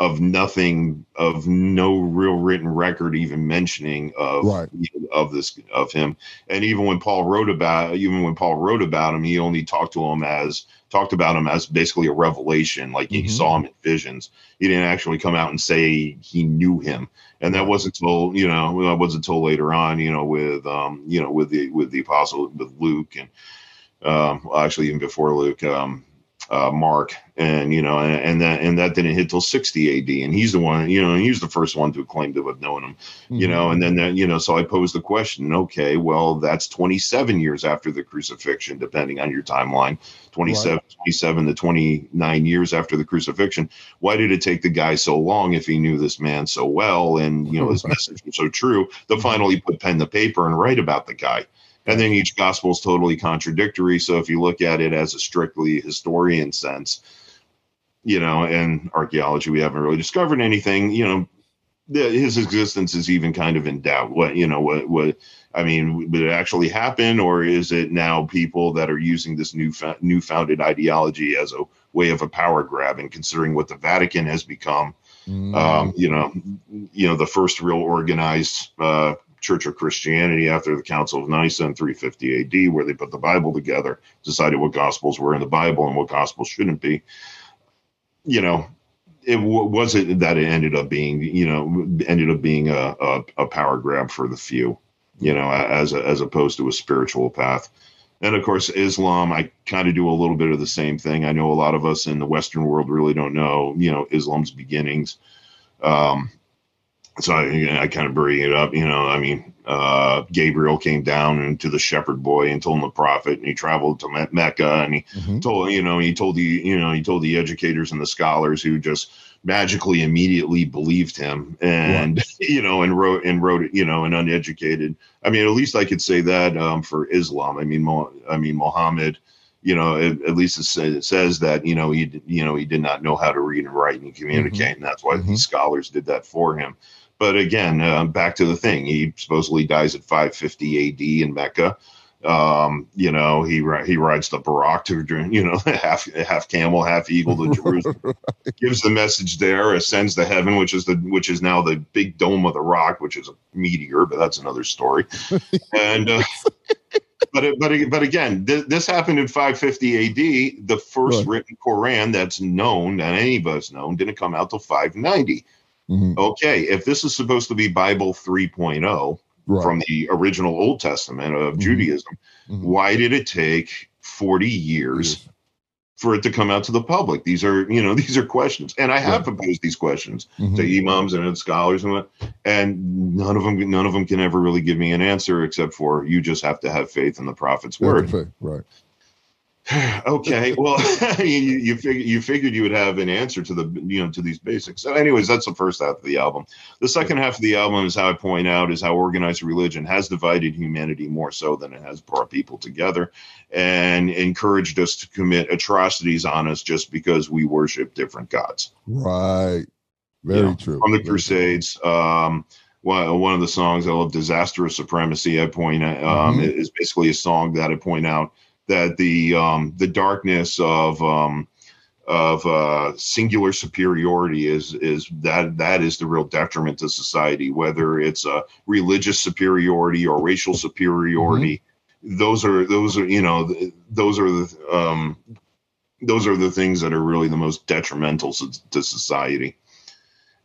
of nothing of no real written record even mentioning of Right. of this of him and even when paul wrote about even when paul wrote about him he only talked to him as talked about him as basically a revelation like he Mhm. saw him in visions he didn't actually come out and say he knew him and that wasn't till you know that wasn't until later on you know with um you know with the with the apostle with luke and um well, actually even before luke um uh, Mark, and you know, and, and that and that didn't hit till 60 AD, and he's the one, you know, and he's the first one to claim to have known him, you Mhm. know, and then that, you know, so I posed the question, okay, well, that's 27 years after the crucifixion, depending on your timeline, 27, 27 to 29 years after the crucifixion. Why did it take the guy so long if he knew this man so well, and you know, his message was so true, to finally put pen to paper and write about the guy? And then each gospel is totally contradictory. So if you look at it as a strictly historian sense, you know, and archaeology, we haven't really discovered anything. You know, the, his existence is even kind of in doubt. What you know, what what I mean, would it actually happen, or is it now people that are using this new new founded ideology as a way of a power grab? And considering what the Vatican has become, Mhm. um, you know, you know, the first real organized uh, Church of Christianity after the Council of Nicaea in 350 AD, where they put the Bible together, decided what gospels were in the Bible and what gospels shouldn't be. You know, it w- wasn't that it ended up being, you know, ended up being a, a, a power grab for the few, you know, as a, as opposed to a spiritual path. And of course, Islam, I kind of do a little bit of the same thing. I know a lot of us in the Western world really don't know, you know, Islam's beginnings. Um, so I, I kind of bring it up, you know. I mean, uh, Gabriel came down into the shepherd boy and told him the prophet, and he traveled to Me- Mecca, and he Mhm. told you know he told the you know he told the educators and the scholars who just magically immediately believed him and you know and wrote and wrote it you know and uneducated i mean at least i could say that um, for islam i mean Mo- i mean muhammad you know at, at least it, sa- it says that you know he you know he did not know how to read and write and communicate and that's why Mhm. these scholars did that for him but again uh, back to the thing he supposedly dies at 550 ad in mecca um, you know, he he rides the Buraq to you know half half camel, half eagle to Jerusalem. Gives the message there, ascends to heaven, which is the which is now the big dome of the rock, which is a meteor, but that's another story. and uh, but but but again, th- this happened in 550 A.D. The first Right. written Quran that's known that any of us known didn't come out till 590. Mhm. Okay, if this is supposed to be Bible 3.0 Right. from the original Old Testament of Mhm. Judaism, Mhm. why did it take 40 years for it to come out to the public? These are, you know, these are questions. And I have posed these questions Mhm. to imams and scholars and what, and none of them none of them can ever really give me an answer except for you just have to have faith in the prophet's word. Right. okay, well, you you figured you figured you would have an answer to the you know to these basics. So, anyways, that's the first half of the album. The second half of the album is how I point out is how organized religion has divided humanity more so than it has brought people together, and encouraged us to commit atrocities on us just because we worship different gods. Right. Very Yeah. true. From the Very true. Crusades, um, one, one of the songs I love, "Disastrous Supremacy," I point out um, Mhm. is basically a song that I point out that the um, the darkness of um, of uh, singular superiority is is that that is the real detriment to society. Whether it's a religious superiority or racial superiority, those are those are you know th- those are the um, those are the things that are really the most detrimental to, to society.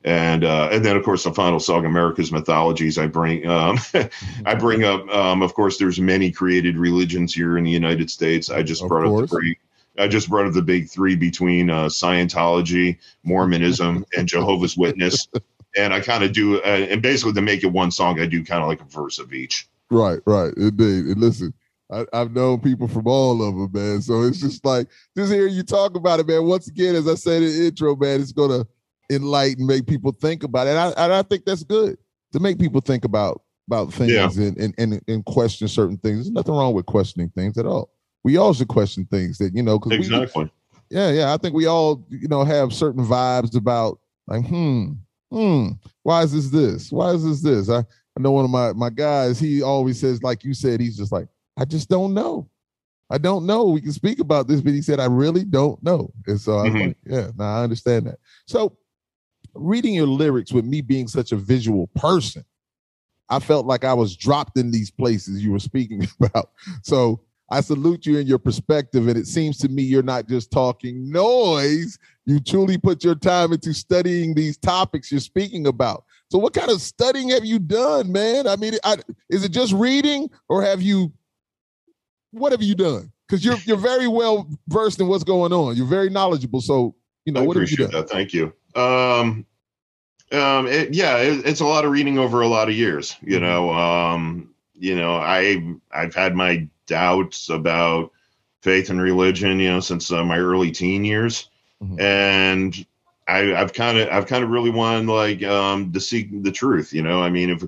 And uh, and then of course the final song, America's mythologies. I bring um, I bring up, um, of course, there's many created religions here in the United States. I just Of brought up the three. I just brought up the big three between uh, Scientology, Mormonism, and Jehovah's Witness. And I kind of do, uh, and basically to make it one song, I do kind of like a verse of each. Right, right. Indeed. And listen, I, I've known people from all of them, man. So it's just like just hearing you talk about it, man. Once again, as I said in the intro, man, it's gonna enlighten, make people think about it. And I, and I think that's good to make people think about about things Yeah. and, and and and question certain things. There's nothing wrong with questioning things at all. We all should question things that you know because Exactly. yeah, yeah. I think we all, you know, have certain vibes about like, hmm, hmm, why is this this? Why is this this? I, I know one of my my guys, he always says, like you said, he's just like, I just don't know. I don't know. We can speak about this, but he said, I really don't know. And so I was Mhm. like, yeah, no, I understand that. So reading your lyrics with me being such a visual person, I felt like I was dropped in these places you were speaking about. So I salute you in your perspective. And it seems to me you're not just talking noise, you truly put your time into studying these topics you're speaking about. So, what kind of studying have you done, man? I mean, I, is it just reading or have you, what have you done? Because you're, you're very well versed in what's going on. You're very knowledgeable. So, you know, I what have you appreciate done? that. Thank you. Um, um, it, yeah, it, it's a lot of reading over a lot of years. You Mm-hmm. know, um, you know, I I've had my doubts about faith and religion, you know, since uh, my early teen years, Mhm. and I, I've kind of I've kind of really wanted like um, to seek the truth. You know, I mean, if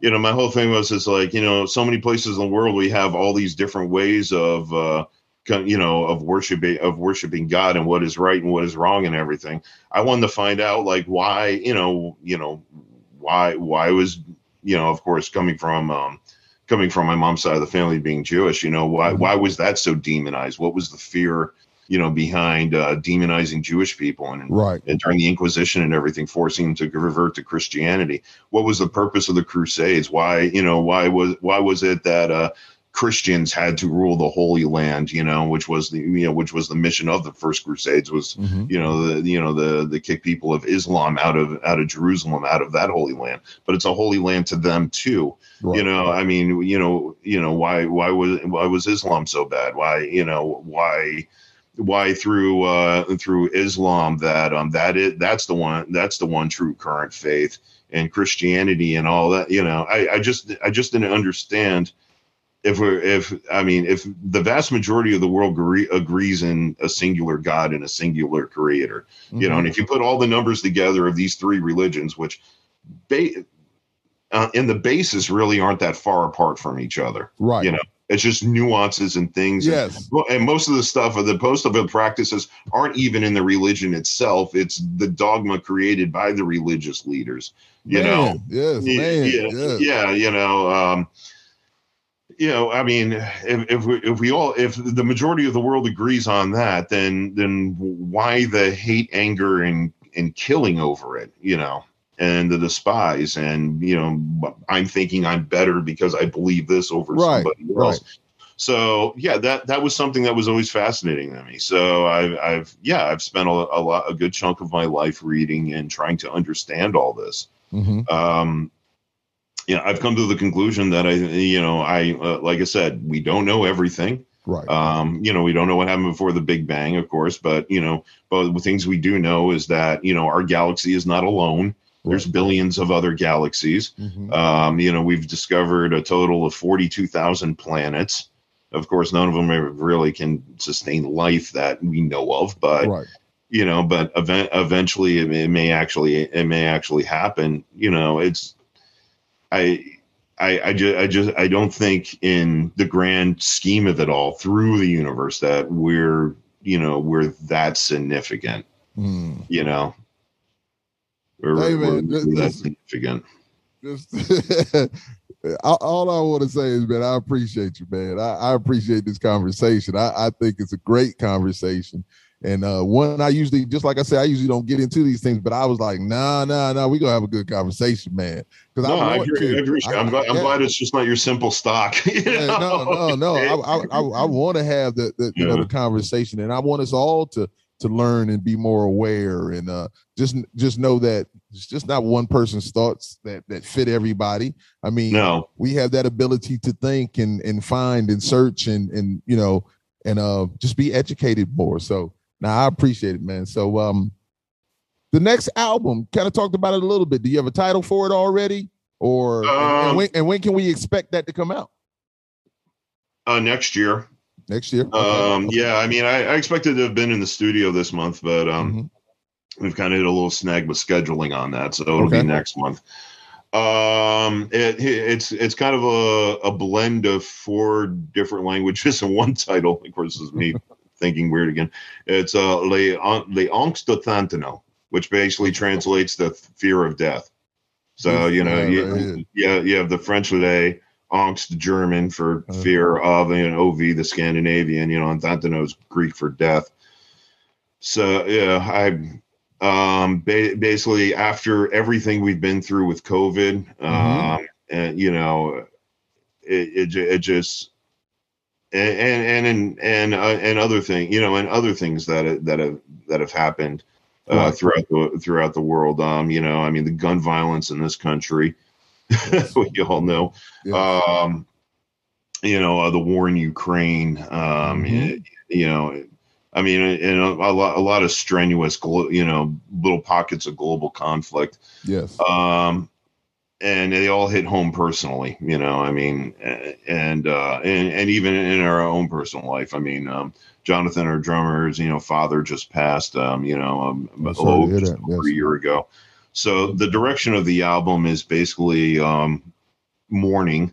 you know, my whole thing was is like you know, so many places in the world we have all these different ways of. Uh, you know of worshiping of worshiping god and what is right and what is wrong and everything i wanted to find out like why you know you know why why was you know of course coming from um coming from my mom's side of the family being jewish you know why Mhm. why was that so demonized what was the fear you know behind uh demonizing jewish people and Right. and during the Inquisition and everything, forcing them to revert to Christianity. What was the purpose of the Crusades? Why, you know, why was why was it that uh, Christians had to rule the Holy Land? You know, which was the you know which was the mission of the first Crusades was Mhm. you know the you know the the kick people of Islam out of out of Jerusalem out of that Holy Land, but it's a holy land to them too Right. you know i mean you know you know why why was why was islam so bad why you know why why through uh through islam that um that is that's the one that's the one true current faith and Christianity and all that. You know, I, I just I just didn't understand if we're if I mean if the vast majority of the world agree, agrees in a singular God and a singular Creator, mm-hmm. you know, and if you put all the numbers together of these three religions, which ba- uh, in the basis really aren't that far apart from each other, right? You know, it's just nuances and things. Yes. And, and most of the stuff of the most of the practices aren't even in the religion itself. It's the dogma created by the religious leaders. You man, know. Yes. Yeah, man, yeah, yes. yeah. You know. Um, you know, I mean, if, if we if we all if the majority of the world agrees on that, then then why the hate, anger, and and killing over it? You know, and the despise and you know i'm thinking i'm better because i believe this over right, somebody Right. else so yeah that that was something that was always fascinating to me so i've, I've yeah i've spent a, a lot a good chunk of my life reading and trying to understand all this Mm-hmm. um yeah i've come to the conclusion that i you know i uh, like i said we don't know everything Right. um, you know, we don't know what happened before the Big Bang, of course, but you know, but the things we do know is that you know our galaxy is not alone. There's billions of other galaxies. Mhm. Um, you know, we've discovered a total of 42,000 planets. Of course, none of them really can sustain life that we know of, but right. you know, but event, eventually it may, it may actually it may actually happen. You know, it's I. I, I just I just I don't think in the grand scheme of it all through the universe that we're you know we're that significant Mm. you know we're, Hey, man, we're- we're that significant Just all I want to say is, man, I appreciate you, man. I, I appreciate this conversation. I, I think it's a great conversation. And uh, one I usually, just like I said, I usually don't get into these things, but I was like, nah, nah, nah, we gonna have a good conversation, man. Because No, I, I, agree. to. I agree. I- I'm, glad, yeah. glad it's just not your simple stock. you Yeah, no, no, no. I, I, I, I want to have the, the you know the conversation, and I want us all to to learn and be more aware, and uh, just just know that it's just not one person's thoughts that that fit everybody. I mean, No, we have that ability to think and and find and search and and you know and uh just be educated more. So now I appreciate it, man. So um, the next album, kind of talked about it a little bit. Do you have a title for it already, or and- and Um, when and when can we expect that to come out? uh, next year. Next year. Okay. Um, yeah, I mean, I, I expected to have been in the studio this month, but um, Mhm. we've kind of hit a little snag with scheduling on that, so it'll Okay. be next month. Um, it, it's it's kind of a, a blend of four different languages in one title. Of course, is me thinking weird again. It's uh, Le Le Angst de Tantano, which basically translates the fear of death. So you know, Yeah, you, yeah, you have the French Le Angst, the German for Uh-huh. fear of, and Ov, the Scandinavian, you know, and is Greek for death. So yeah, I um ba- basically after everything we've been through with COVID, um, and you know, it it, it just and and and and uh, and other thing, you know, and other things that that have that have happened uh, Right. throughout the throughout the world. Um, you know, I mean, the gun violence in this country, we all know. Yeah. Um, you know, uh, the war in Ukraine. Um, Mhm. you know, I mean, and a, a lot a lot of strenuous, glo- you know, little pockets of global conflict. yes. Um, and they all hit home personally, you know. I mean, and uh, and and even in our own personal life. I mean, um, Jonathan, our drummer's, you know, father just passed. Um, you know, um, I'm sorry to oh, just over a year ago. So the direction of the album is basically um, mourning,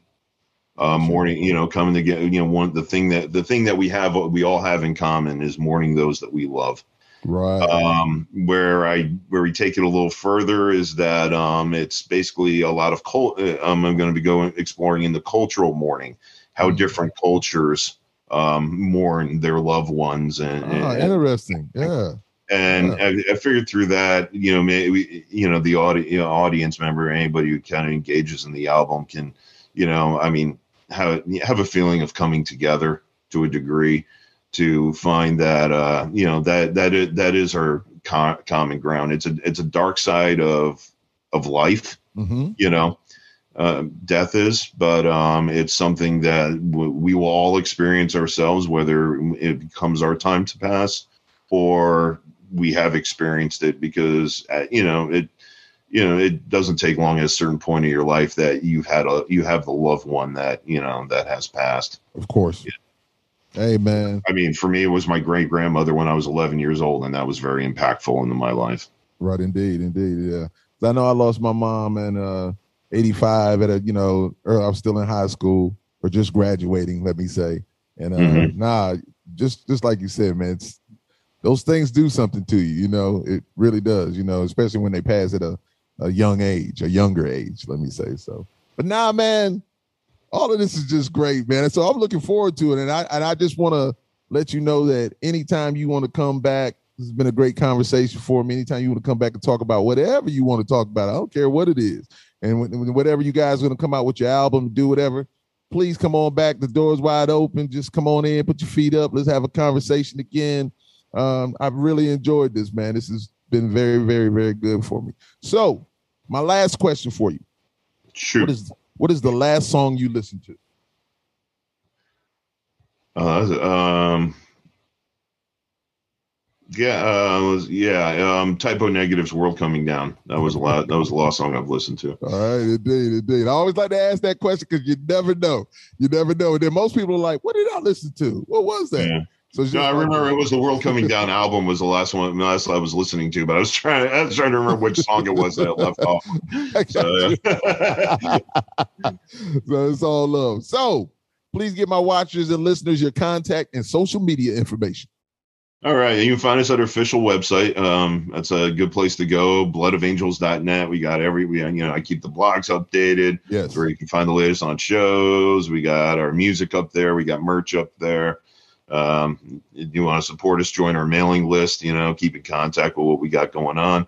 uh, mourning. You know, coming together. You know, one the thing that the thing that we have, what we all have in common, is mourning those that we love. Right. Um, where I where we take it a little further is that um, it's basically a lot of cult. uh, Um, I'm going to be going exploring in the cultural mourning, how Mm. different cultures um, mourn their loved ones, and ah, and, interesting. Yeah. and Yeah. I, I figured through that, you know, maybe you know the audi- you know, audience member, anybody who kind of engages in the album can, you know, I mean, have have a feeling of coming together to a degree to find that uh, you know that that is, that is our co- common ground. It's a it's a dark side of of life, hmm you know. Uh, death is, but um, it's something that w- we will all experience ourselves, whether it becomes our time to pass or we have experienced it because uh, you know it you know it doesn't take long at a certain point of your life that you've had a you have the loved one that you know that has passed of course yeah. Hey man. I mean for me it was my great grandmother when i was 11 years old and that was very impactful into my life. Right indeed indeed yeah. I know i lost my mom in uh 85 at a you know i was still in high school or just graduating let me say. And uh mm-hmm. nah just just like you said man it's those things do something to you you know? It really does you know especially when they pass at a a young age, a younger age, let me say so. But now, nah, man, all of this is just great, man. And so I'm looking forward to it. And I and I just want to let you know that anytime you want to come back, this has been a great conversation for me. Anytime you want to come back and talk about whatever you want to talk about, I don't care what it is. And whatever you guys are going to come out with your album, do whatever, please come on back. The door's wide open. Just come on in, put your feet up. Let's have a conversation again. Um, I've really enjoyed this, man. This has been very, very, very good for me. So, my last question for you. Sure. What is what is the last song you listened to? Uh, um, yeah, uh, yeah. Um, Type O Negative's "World Coming Down." That was a lot. That was the last song I've listened to. All right, indeed, indeed. I always like to ask that question because you never know. You never know. And then most people are like, "What did I listen to? What was that?" Yeah. So no, I remember it was the World Coming Down album was the last one last I was listening to, but I was trying I was trying to remember which song it was that I left off. So, so it's all love. So please give my watchers and listeners your contact and social media information. All right. You can find us at our official website. Um, that's a good place to go. Bloodofangels.net. We got every, we, you know, I keep the blogs updated. Yes. Where you can find the latest on shows. We got our music up there. We got merch up there. Um, you want to support us, join our mailing list, you know, keep in contact with what we got going on.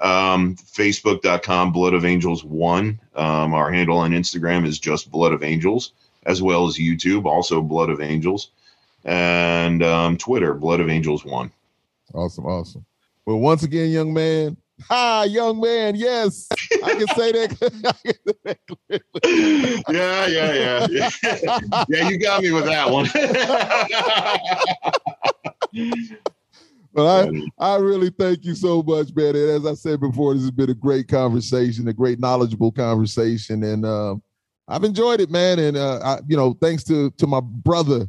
Um, Facebook.com, Blood of Angels 1. Um, our handle on Instagram is just Blood of Angels, as well as YouTube, also Blood of Angels. And um, Twitter, Blood of Angels 1. Awesome, awesome. Well, once again, young man, Hi, young man. Yes, I can say that. yeah, yeah, yeah, yeah. Yeah, you got me with that one. but I, I really thank you so much, man. And as I said before, this has been a great conversation, a great knowledgeable conversation, and uh, I've enjoyed it, man. And uh, I, you know, thanks to to my brother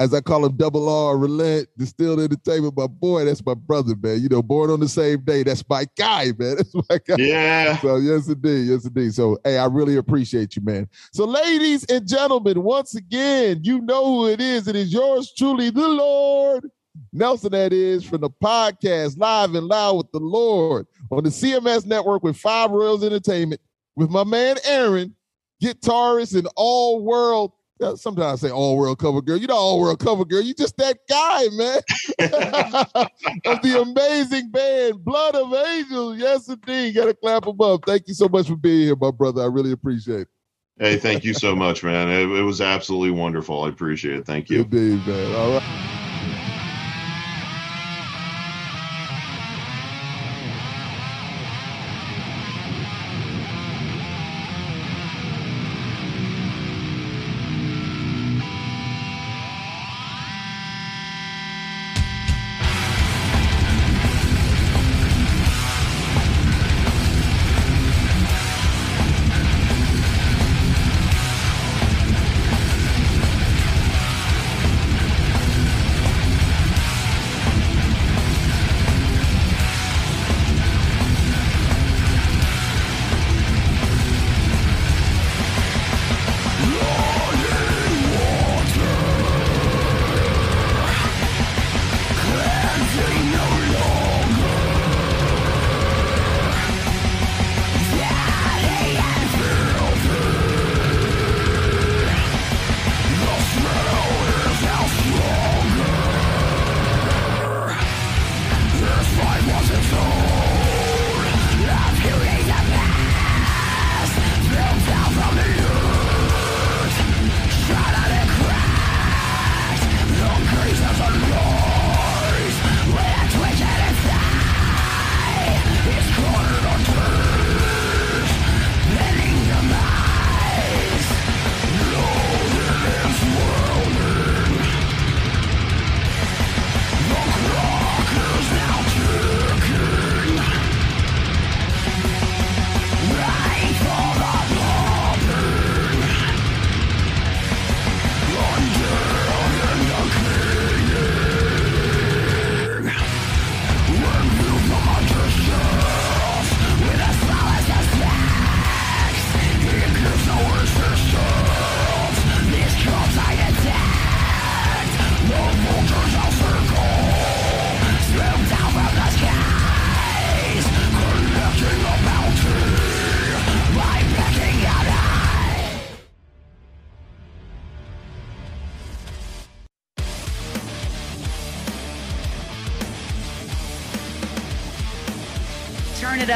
as I call him, Double R, Relent, Distilled Entertainment. My boy, that's my brother, man. You know, born on the same day. That's my guy, man. That's my guy. Yeah. So yes, indeed, yes, indeed. So hey, I really appreciate you, man. So, ladies and gentlemen, once again, you know who it is. It is yours truly, the Lord Nelson. That is from the podcast Live and Loud with the Lord on the CMS network with Five Royals Entertainment with my man Aaron, guitarist and all world sometimes I say all world cover girl. You know all world cover girl. You just that guy, man. of the amazing band, Blood of Angels. Yes, indeed. Got to clap them up. Thank you so much for being here, my brother. I really appreciate it. Hey, thank you so much, man. It, it was absolutely wonderful. I appreciate it. Thank you. Indeed, man. All right.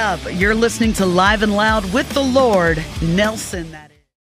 Up. You're listening to Live and Loud with the Lord, Nelson, that is.